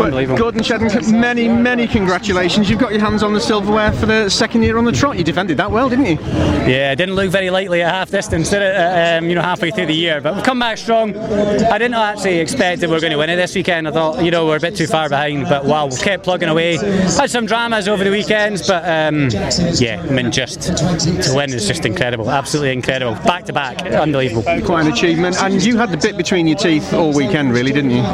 Unbelievable. Gordon Shedden, many, many congratulations. You've got your hands on the silverware for the second year on the trot. You defended that well, didn't you? Yeah, didn't look very likely at half distance, did it? Uh, um, you know, halfway through the year, but we've come back strong. I didn't actually expect that we were going to win it this weekend. I thought, you know, we're a bit too far behind, but wow, we kept plugging away. Had some dramas over the weekends, but um, yeah, I mean, just to win is just incredible, absolutely incredible. Back to back, unbelievable. Quite an achievement. And you had the bit between your teeth all weekend, really, didn't you?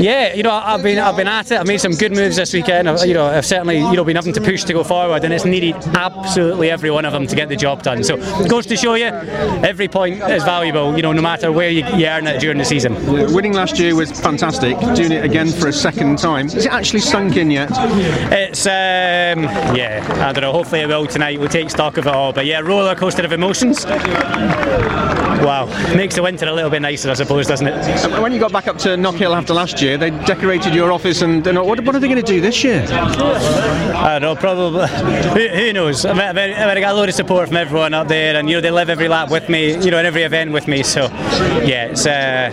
Yeah, you know, I've been I've been at it. I've made some good moves this weekend. I've, you know, I've certainly you know been having to push to go forward, and it's needed absolutely every one of them to get the job done. So it goes to show you, every point is valuable. You know, no matter where you, you earn it during the season. Winning last year was fantastic. Doing it again for a second time. Is it actually sunk in yet? It's um, yeah, I don't know. Hopefully it will tonight. We'll take stock of it all. But yeah, roller coaster of emotions. Wow, makes the winter a little bit nicer, I suppose, doesn't it? When you got back up to Knockhill after last year, they decorated your office, and and what, what are they going to do this year? I don't know, probably. Who, who knows? I mean, I mean, I got a lot of support from everyone up there, and you know they live every lap with me, you know, in every event with me. So yeah, it's uh,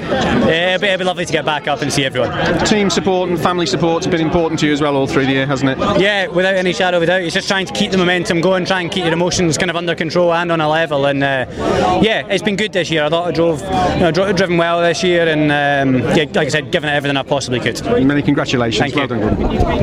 it'll, be, it'll be lovely to get back up and see everyone. Team support and family support's been important to you as well all through the year, hasn't it? Yeah, without any shadow of a doubt, it's just trying to keep the momentum going, try and keep your emotions kind of under control and on a level. And uh, yeah, it's been good this year. I thought I drove, you know, driven well this year, and um, yeah, like I said, given it everything I possibly could. Many congratulations. Thank well you. done.